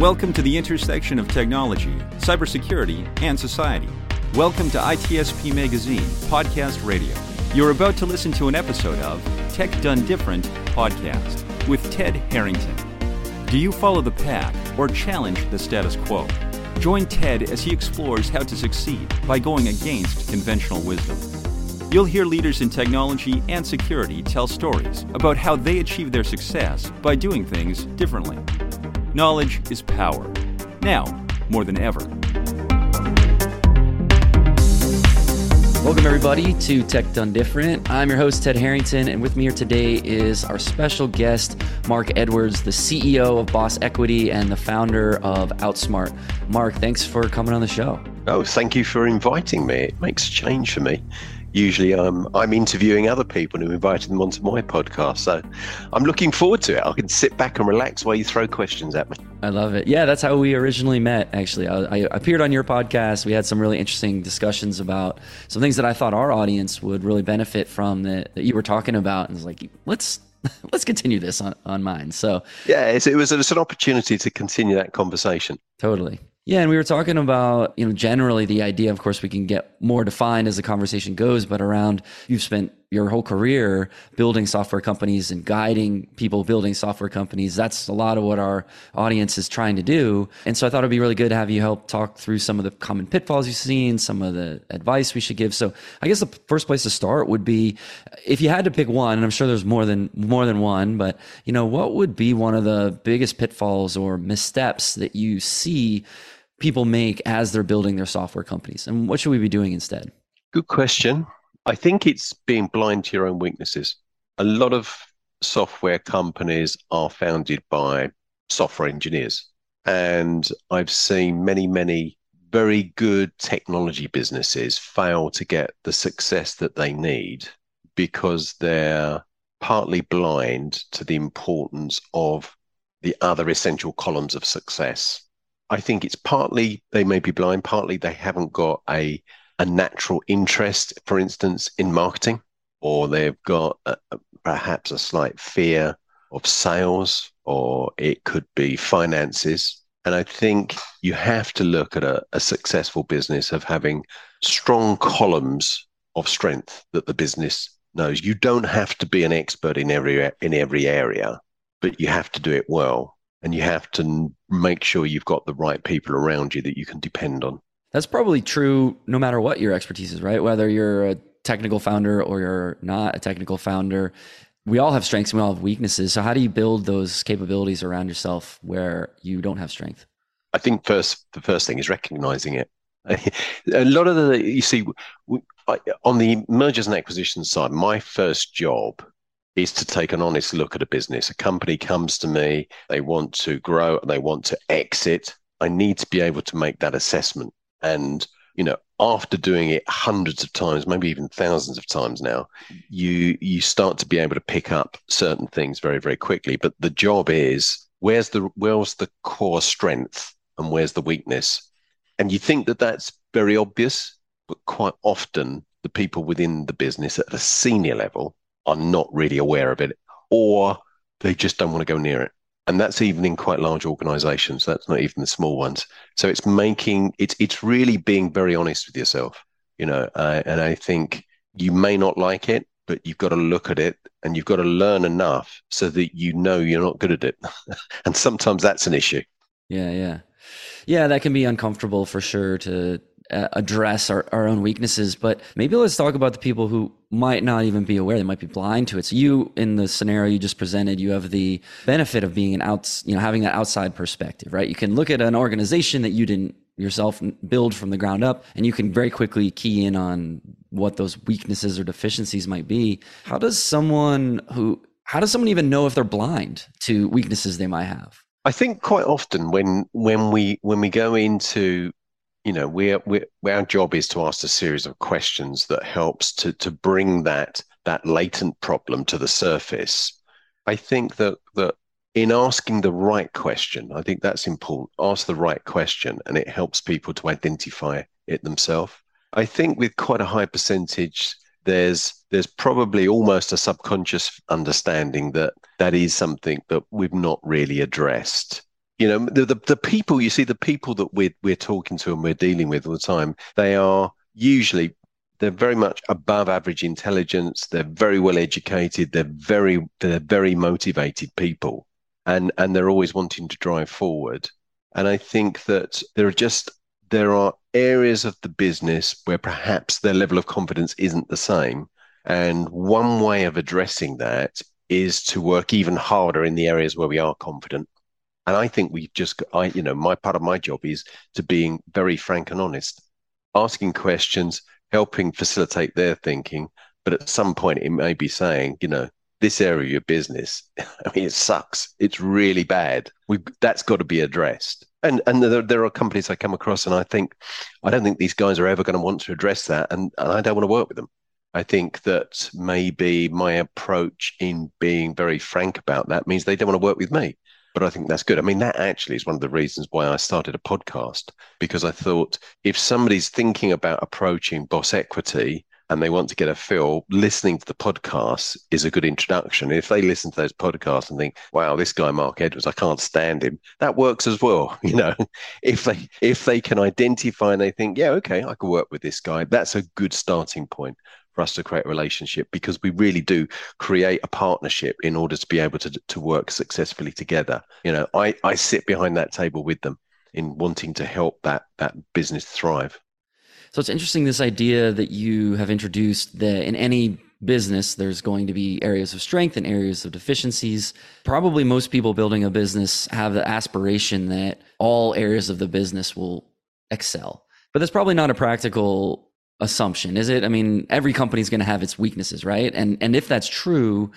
Welcome to the intersection of technology, cybersecurity, and society. Welcome to ITSP Magazine Podcast Radio. You're about to listen to an episode of Tech Done Different podcast with Ted Harrington. Do you follow the pack or challenge the status quo? Join Ted as he explores how to succeed by going against conventional wisdom. You'll hear leaders in technology and security tell stories about how they achieve their success by doing things differently. Knowledge is power. Now, more than ever. Welcome, everybody, to Tech Done Different. I'm your host, Ted Harrington, and with me here today is our special guest, Mark Edwards, the CEO of Boss Equity and the founder of Outsmart. Mark, thanks for coming on the show. Oh, thank you for inviting me. It makes change for me usually um, I'm interviewing other people who invited them onto my podcast. So I'm looking forward to it. I can sit back and relax while you throw questions at me. I love it. Yeah, that's how we originally met, actually. I, I appeared on your podcast. We had some really interesting discussions about some things that I thought our audience would really benefit from that, that you were talking about. And it's like, let's let's continue this on, on mine. So yeah, it was, it was an opportunity to continue that conversation. Totally. Yeah, and we were talking about, you know, generally the idea, of course, we can get more defined as the conversation goes, but around you've spent your whole career building software companies and guiding people building software companies. That's a lot of what our audience is trying to do. And so I thought it'd be really good to have you help talk through some of the common pitfalls you've seen, some of the advice we should give. So I guess the first place to start would be if you had to pick one, and I'm sure there's more than more than one, but you know, what would be one of the biggest pitfalls or missteps that you see people make as they're building their software companies? And what should we be doing instead? Good question. I think it's being blind to your own weaknesses. A lot of software companies are founded by software engineers. And I've seen many, many very good technology businesses fail to get the success that they need because they're partly blind to the importance of the other essential columns of success. I think it's partly they may be blind, partly they haven't got a a natural interest, for instance, in marketing, or they've got a, perhaps a slight fear of sales, or it could be finances. And I think you have to look at a, a successful business of having strong columns of strength that the business knows. You don't have to be an expert in every in every area, but you have to do it well and you have to make sure you've got the right people around you that you can depend on. That's probably true no matter what your expertise is, right? Whether you're a technical founder or you're not a technical founder, we all have strengths and we all have weaknesses. So how do you build those capabilities around yourself where you don't have strength? I think first the first thing is recognizing it. a lot of the you see on the mergers and acquisitions side, my first job is to take an honest look at a business. A company comes to me, they want to grow, they want to exit. I need to be able to make that assessment. And, you know, after doing it hundreds of times, maybe even thousands of times now, you you start to be able to pick up certain things very, very quickly. But the job is where's the where's the core strength and where's the weakness? And you think that that's very obvious, but quite often the people within the business at a senior level are not really aware of it or they just don't want to go near it and that's even in quite large organizations that's not even the small ones. So it's making it's it's really being very honest with yourself you know uh, and i think you may not like it but you've got to look at it and you've got to learn enough so that you know you're not good at it. And sometimes that's an issue. Yeah yeah. Yeah that can be uncomfortable for sure to uh, address our, our own weaknesses but maybe let's talk about the people who might not even be aware they might be blind to it. So you in the scenario you just presented you have the benefit of being an outs you know having that outside perspective right? You can look at an organization that you didn't yourself build from the ground up and you can very quickly key in on what those weaknesses or deficiencies might be. How does someone who how does someone even know if they're blind to weaknesses they might have? I think quite often when when we when we go into you know, we're, we're, our job is to ask a series of questions that helps to to bring that that latent problem to the surface. I think that that in asking the right question, I think that's important. Ask the right question, and it helps people to identify it themselves. I think with quite a high percentage, there's there's probably almost a subconscious understanding that that is something that we've not really addressed You know, the, the, the people you see, the people that we're we're talking to and we're dealing with all the time, they are usually they're very much above average intelligence. They're very well educated. They're very they're very motivated people, and and they're always wanting to drive forward. And I think that there are just there are areas of the business where perhaps their level of confidence isn't the same. And one way of addressing that is to work even harder in the areas where we are confident. And I think we've just, I, you know, my part of my job is to being very frank and honest, asking questions, helping facilitate their thinking. But at some point, it may be saying, you know, this area of your business, I mean, it sucks. It's really bad. We that's got to be addressed. And and there, there are companies I come across, and I think I don't think these guys are ever going to want to address that, and, and I don't want to work with them. I think that maybe my approach in being very frank about that means they don't want to work with me. But I think that's good. I mean, that actually is one of the reasons why I started a podcast because I thought if somebody's thinking about approaching boss equity and they want to get a feel, listening to the podcast is a good introduction. If they listen to those podcasts and think, "Wow, this guy Mark Edwards, I can't stand him," that works as well. You know, if they if they can identify and they think, "Yeah, okay, I can work with this guy," that's a good starting point for us to create a relationship because we really do create a partnership in order to be able to to work successfully together. You know, I I sit behind that table with them in wanting to help that that business thrive. So it's interesting this idea that you have introduced that in any business, there's going to be areas of strength and areas of deficiencies. Probably most people building a business have the aspiration that all areas of the business will excel. But that's probably not a practical assumption, is it? I mean, every company is going to have its weaknesses, right? And and if that's true,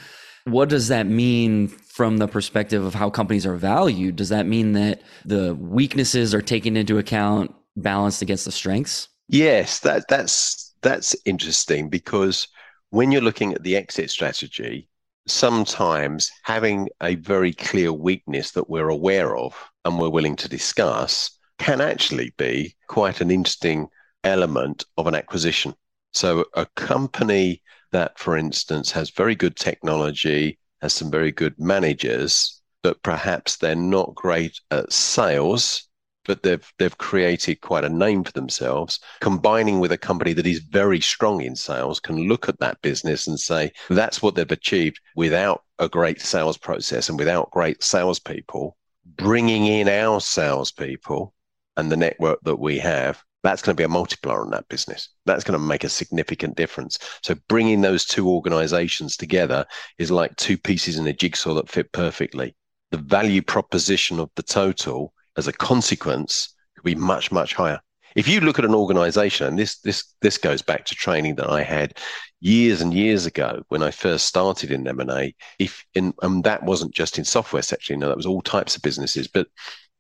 what does that mean from the perspective of how companies are valued? Does that mean that the weaknesses are taken into account, balanced against the strengths? Yes, that that's that's interesting because when you're looking at the exit strategy, sometimes having a very clear weakness that we're aware of and we're willing to discuss can actually be quite an interesting element of an acquisition. So a company that, for instance, has very good technology, has some very good managers, but perhaps they're not great at sales but they've they've created quite a name for themselves. Combining with a company that is very strong in sales, can look at that business and say that's what they've achieved without a great sales process and without great salespeople. Bringing in our salespeople and the network that we have, that's going to be a multiplier on that business. That's going to make a significant difference. So bringing those two organizations together is like two pieces in a jigsaw that fit perfectly. The value proposition of the total as a consequence could be much much higher if you look at an organization and this this this goes back to training that i had years and years ago when i first started in m&a if in and that wasn't just in software sector you know that was all types of businesses but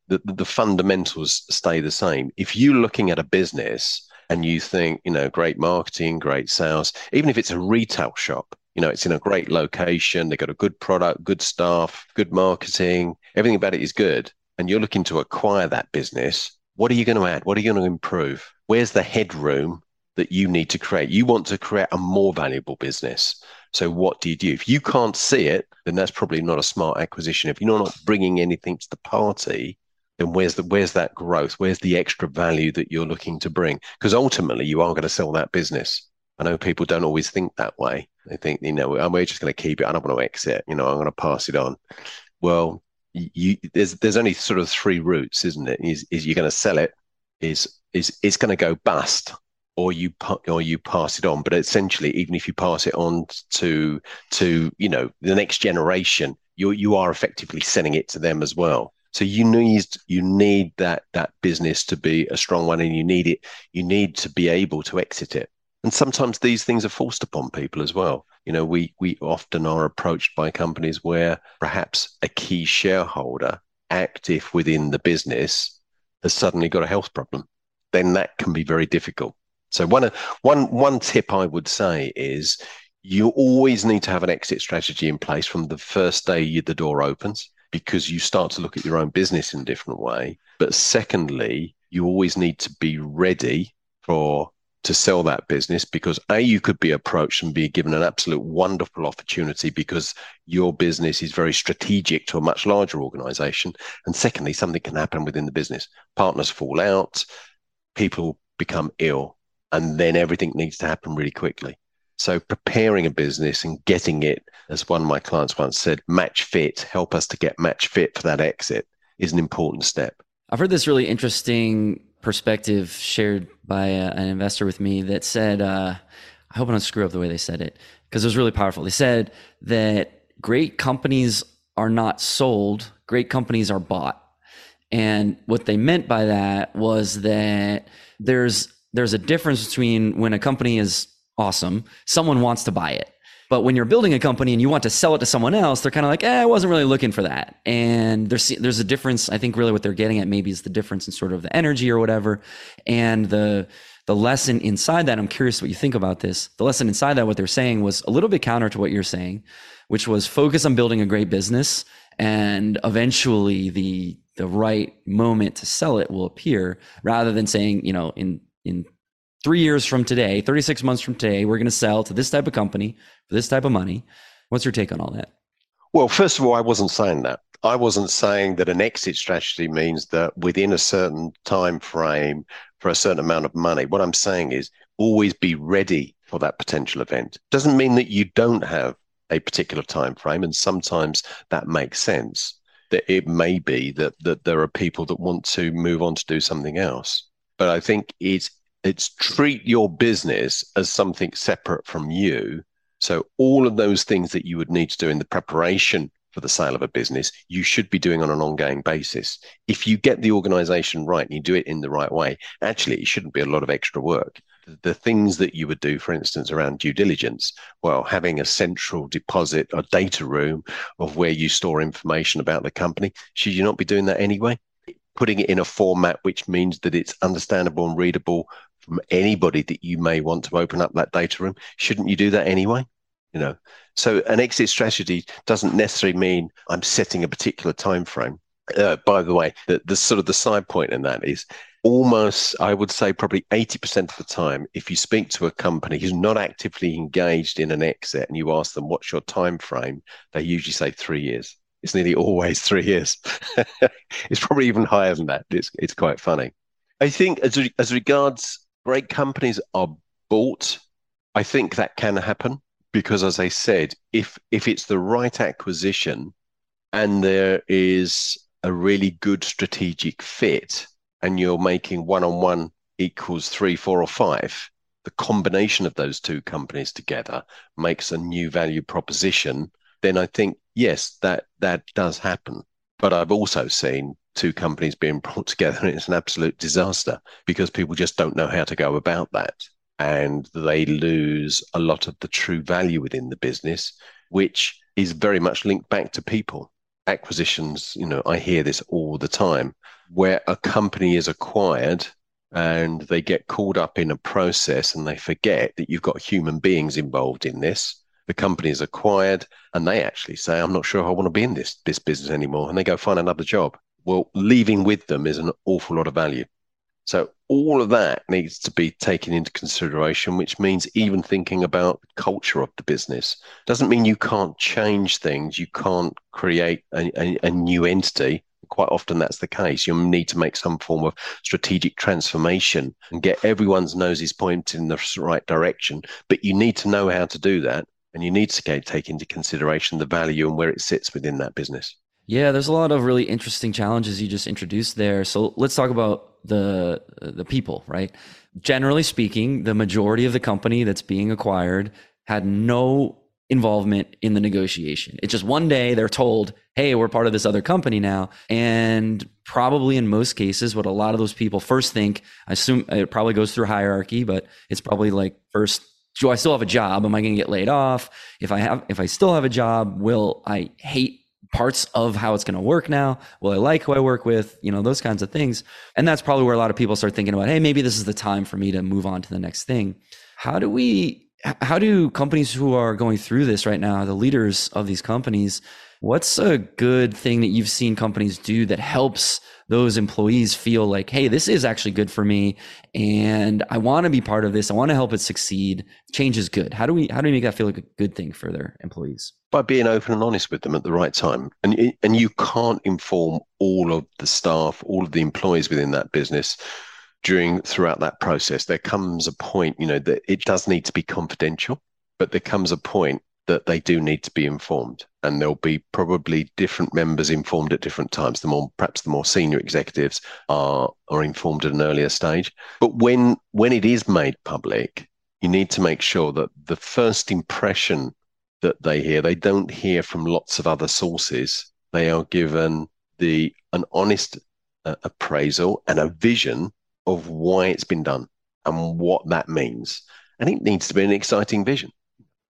the, the fundamentals stay the same if you're looking at a business and you think you know great marketing great sales even if it's a retail shop you know it's in a great location they've got a good product good staff good marketing everything about it is good and you're looking to acquire that business, what are you going to add? What are you going to improve? Where's the headroom that you need to create? You want to create a more valuable business. So what do you do? If you can't see it, then that's probably not a smart acquisition. If you're not bringing anything to the party, then where's the where's that growth? Where's the extra value that you're looking to bring? Because ultimately, you are going to sell that business. I know people don't always think that way. They think, you know, oh, we're just going to keep it. I don't want to exit. You know, I'm going to pass it on. Well, you there's there's only sort of three routes, isn't it? Is is you're going to sell it? Is is it's going to go bust, or you or you pass it on? But essentially, even if you pass it on to to you know the next generation, you you are effectively selling it to them as well. So you need you need that that business to be a strong one, and you need it. You need to be able to exit it. And sometimes these things are forced upon people as well. You know, we we often are approached by companies where perhaps a key shareholder active within the business has suddenly got a health problem. Then that can be very difficult. So one one one tip I would say is you always need to have an exit strategy in place from the first day the door opens because you start to look at your own business in a different way. But secondly, you always need to be ready for to sell that business because a you could be approached and be given an absolute wonderful opportunity because your business is very strategic to a much larger organization. And secondly something can happen within the business. Partners fall out people become ill and then everything needs to happen really quickly so preparing a business and getting it as one of my clients once said match fit help us to get match fit for that exit is an important step i've heard this really interesting perspective shared by a, uh, an investor with me that said, uh, I hope I don't screw up the way they said it because it was really powerful. They said that great companies are not sold, great companies are bought. And what they meant by that was that there's there's a difference between when a company is awesome, someone wants to buy it. But when you're building a company and you want to sell it to someone else, they're kind of like, eh, I wasn't really looking for that. And there's there's a difference. I think really what they're getting at maybe is the difference in sort of the energy or whatever. And the the lesson inside that, I'm curious what you think about this. The lesson inside that, what they're saying was a little bit counter to what you're saying, which was focus on building a great business and eventually the the right moment to sell it will appear rather than saying, you know, in in three years from today, 36 months from today, we're going to sell to this type of company for this type of money. What's your take on all that? Well, first of all, I wasn't saying that. I wasn't saying that an exit strategy means that within a certain time frame for a certain amount of money. What I'm saying is always be ready for that potential event. Doesn't mean that you don't have a particular time frame, and sometimes that makes sense. That it may be that that there are people that want to move on to do something else. But I think it's it's treat your business as something separate from you. So all of those things that you would need to do in the preparation for the sale of a business, you should be doing on an ongoing basis. If you get the organization right and you do it in the right way, actually, it shouldn't be a lot of extra work. The things that you would do, for instance, around due diligence, well, having a central deposit or data room of where you store information about the company, should you not be doing that anyway? Putting it in a format which means that it's understandable and readable from anybody that you may want to open up that data room. Shouldn't you do that anyway? You know, so an exit strategy doesn't necessarily mean I'm setting a particular time frame. Uh, by the way, the, the sort of the side point in that is almost, I would say, probably 80% of the time, if you speak to a company who's not actively engaged in an exit and you ask them, what's your time frame? They usually say three years. It's nearly always three years. it's probably even higher than that. It's, it's quite funny. I think as, as regards great companies are bought, I think that can happen because, as I said, if if it's the right acquisition and there is a really good strategic fit, and you're making one on one equals three, four, or five, the combination of those two companies together makes a new value proposition. Then I think yes, that that does happen. But I've also seen two companies being brought together and it's an absolute disaster because people just don't know how to go about that. And they lose a lot of the true value within the business which is very much linked back to people. Acquisitions you know i hear this all the time where a company is acquired and they get caught up in a process and they forget that you've got human beings involved in this. The company is acquired and they actually say i'm not sure i want to be in this this business anymore and they go find another job well, leaving with them is an awful lot of value. So all of that needs to be taken into consideration, which means even thinking about culture of the business doesn't mean you can't change things. You can't create a, a, a new entity. Quite often that's the case. You need to make some form of strategic transformation and get everyone's noses pointed in the right direction. But you need to know how to do that. And you need to take into consideration the value and where it sits within that business. Yeah, there's a lot of really interesting challenges you just introduced there. So let's talk about the uh, the people, right? Generally speaking, the majority of the company that's being acquired had no involvement in the negotiation. It's just one day they're told, "Hey, we're part of this other company now." And probably in most cases what a lot of those people first think, I assume it probably goes through hierarchy, but it's probably like first do I still have a job? Am I going to get laid off? If I have if I still have a job, will I hate parts of how it's going to work now? Will I like who I work with? You know, those kinds of things. And that's probably where a lot of people start thinking about, hey, maybe this is the time for me to move on to the next thing. How do we, how do companies who are going through this right now, the leaders of these companies, What's a good thing that you've seen companies do that helps those employees feel like, hey, this is actually good for me, and I want to be part of this. I want to help it succeed. Change is good. How do we how do we make that feel like a good thing for their employees? By being open and honest with them at the right time, and and you can't inform all of the staff, all of the employees within that business during throughout that process. There comes a point, you know, that it does need to be confidential, but there comes a point that they do need to be informed and there'll be probably different members informed at different times. The more perhaps the more senior executives are are informed at an earlier stage. But when when it is made public you need to make sure that the first impression that they hear they don't hear from lots of other sources. They are given the an honest uh, appraisal and a vision of why it's been done and what that means. And it needs to be an exciting vision.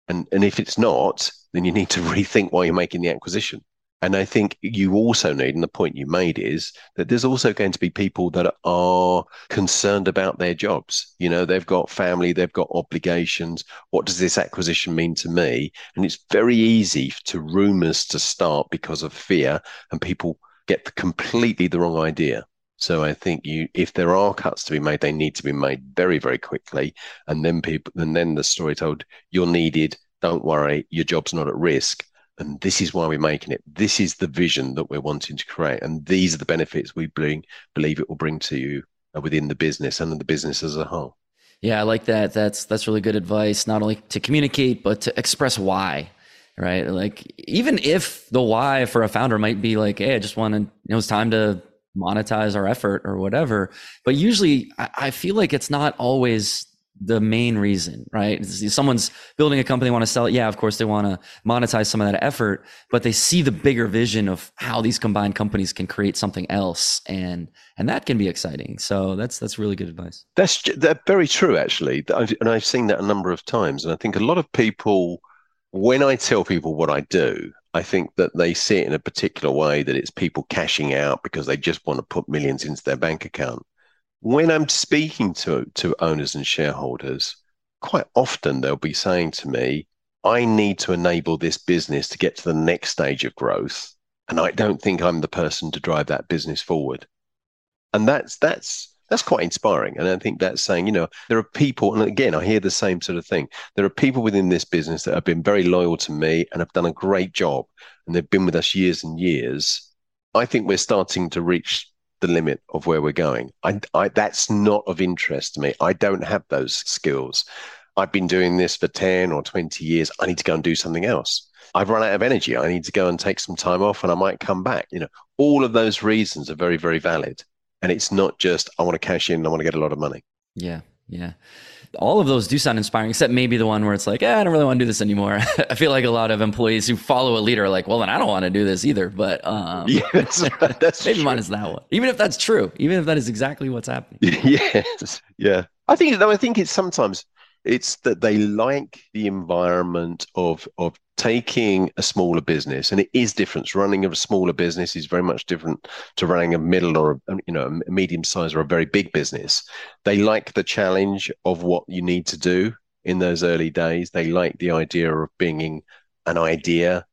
And, and if it's not, then you need to rethink why you're making the acquisition. And I think you also need, and the point you made is that there's also going to be people that are concerned about their jobs. You know, they've got family, they've got obligations. What does this acquisition mean to me? And it's very easy to rumors to start because of fear, and people get completely the wrong idea. So I think you, if there are cuts to be made, they need to be made very, very quickly, and then people, and then the story told: you're needed. Don't worry, your job's not at risk. And this is why we're making it. This is the vision that we're wanting to create, and these are the benefits we bring, believe it will bring to you uh, within the business and the business as a whole. Yeah, I like that. That's that's really good advice. Not only to communicate, but to express why right? Like even if the why for a founder might be like, hey, I just want to, you know, it's time to monetize our effort or whatever. But usually I, I feel like it's not always the main reason, right? Someone's building a company, want to sell it. Yeah, of course they want to monetize some of that effort, but they see the bigger vision of how these combined companies can create something else, and and that can be exciting. So that's that's really good advice. That's that's very true, actually, and I've seen that a number of times, and I think a lot of people, when I tell people what I do, I think that they see it in a particular way that it's people cashing out because they just want to put millions into their bank account. When I'm speaking to, to owners and shareholders, quite often they'll be saying to me, I need to enable this business to get to the next stage of growth. And I don't think I'm the person to drive that business forward. And that's that's that's quite inspiring. And I think that's saying, you know, there are people, and again, I hear the same sort of thing. There are people within this business that have been very loyal to me and have done a great job, and they've been with us years and years. I think we're starting to reach the limit of where we're going. I, I, that's not of interest to me. I don't have those skills. I've been doing this for 10 or 20 years. I need to go and do something else. I've run out of energy. I need to go and take some time off and I might come back. You know, all of those reasons are very, very valid and it's not just I want to cash in, I want to get a lot of money. Yeah, yeah. All of those do sound inspiring, except maybe the one where it's like, eh, I don't really want to do this anymore. I feel like a lot of employees who follow a leader are like, well, then I don't want to do this either. But um, yeah, that's, that's maybe mine is that one. Even if that's true, even if that is exactly what's happening. yes, yeah. I think though I think it's sometimes it's that they like the environment of of taking a smaller business, and it is different. Running a smaller business is very much different to running a middle or a, you know a medium size or a very big business. They like the challenge of what you need to do in those early days. They like the idea of bringing an idea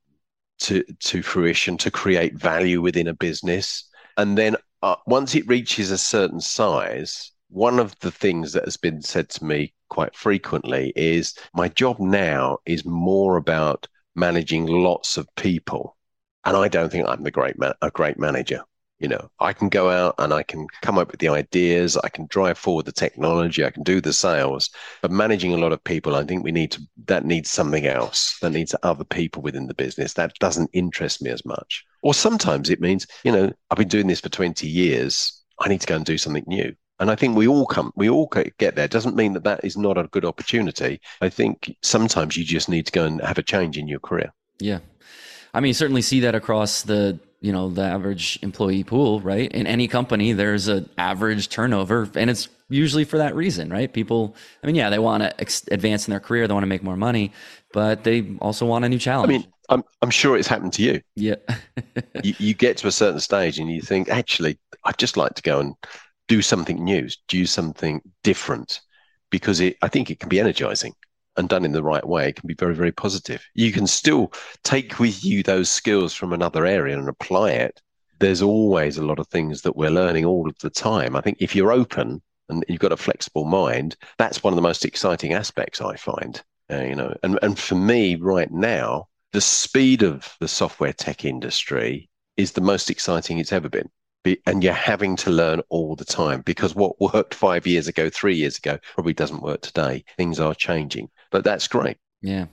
to to fruition to create value within a business, and then uh, once it reaches a certain size, one of the things that has been said to me quite frequently is my job now is more about managing lots of people. And I don't think I'm the great man, a great manager. You know, I can go out and I can come up with the ideas, I can drive forward the technology, I can do the sales. But managing a lot of people, I think we need to that needs something else. That needs other people within the business. That doesn't interest me as much. Or sometimes it means, you know, I've been doing this for 20 years. I need to go and do something new. And I think we all come, we all get there. Doesn't mean that that is not a good opportunity. I think sometimes you just need to go and have a change in your career. Yeah. I mean, you certainly see that across the, you know, the average employee pool, right? In any company, there's an average turnover and it's usually for that reason, right? People, I mean, yeah, they want to ex- advance in their career. They want to make more money, but they also want a new challenge. I mean, I'm, I'm sure it's happened to you. Yeah. you, you get to a certain stage and you think, actually, I'd just like to go and do something new, do something different, because it, I think it can be energizing. and done in the right way It can be very, very positive. You can still take with you those skills from another area and apply it. There's always a lot of things that we're learning all of the time. I think if you're open and you've got a flexible mind, that's one of the most exciting aspects I find. Uh, you know, and and for me right now, the speed of the software tech industry is the most exciting it's ever been and you're having to learn all the time because what worked five years ago, three years ago, probably doesn't work today. Things are changing, but that's great. Yeah.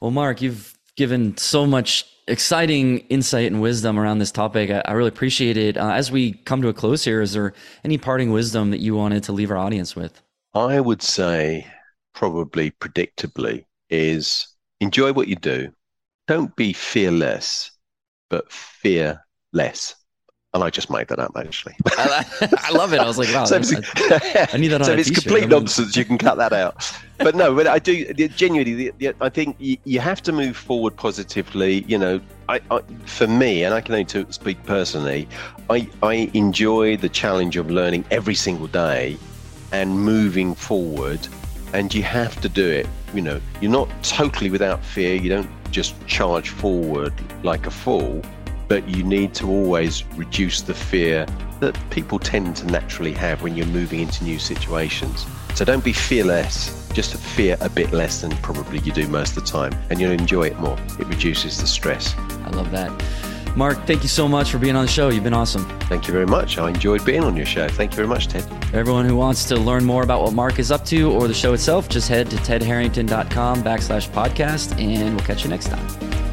Well, Mark, you've given so much exciting insight and wisdom around this topic. I, I really appreciate it. Uh, as we come to a close here, is there any parting wisdom that you wanted to leave our audience with? I would say, probably predictably, is enjoy what you do. Don't be fearless, but fear less. And I just made that up, actually. I love it. I was like, wow, so I, I, need that so a it's complete nonsense. You can cut that out. But no, but I do genuinely. The, the, I think you, you, have to move forward positively. You know, I, I, for me, and I can only speak personally, I, I enjoy the challenge of learning every single day and moving forward. And you have to do it. You know, you're not totally without fear. You don't just charge forward like a fool but you need to always reduce the fear that people tend to naturally have when you're moving into new situations. So don't be fearless, just fear a bit less than probably you do most of the time, and you'll enjoy it more. It reduces the stress. I love that. Mark, thank you so much for being on the show. You've been awesome. Thank you very much. I enjoyed being on your show. Thank you very much, Ted. Everyone who wants to learn more about what Mark is up to or the show itself, just head to tedharrington.com backslash podcast, and we'll catch you next time.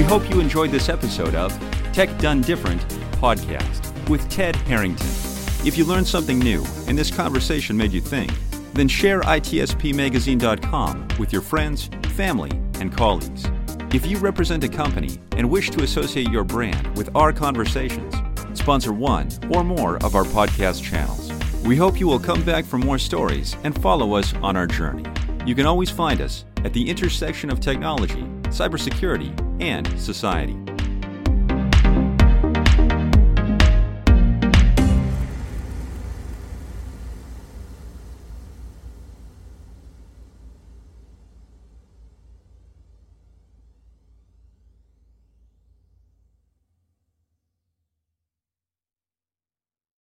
We hope you enjoyed this episode of Tech Done Different podcast with Ted Harrington. If you learned something new and this conversation made you think, then share itspmagazine.com with your friends, family, and colleagues. If you represent a company and wish to associate your brand with our conversations, sponsor one or more of our podcast channels. We hope you will come back for more stories and follow us on our journey. You can always find us at the intersection of technology, cybersecurity, and society.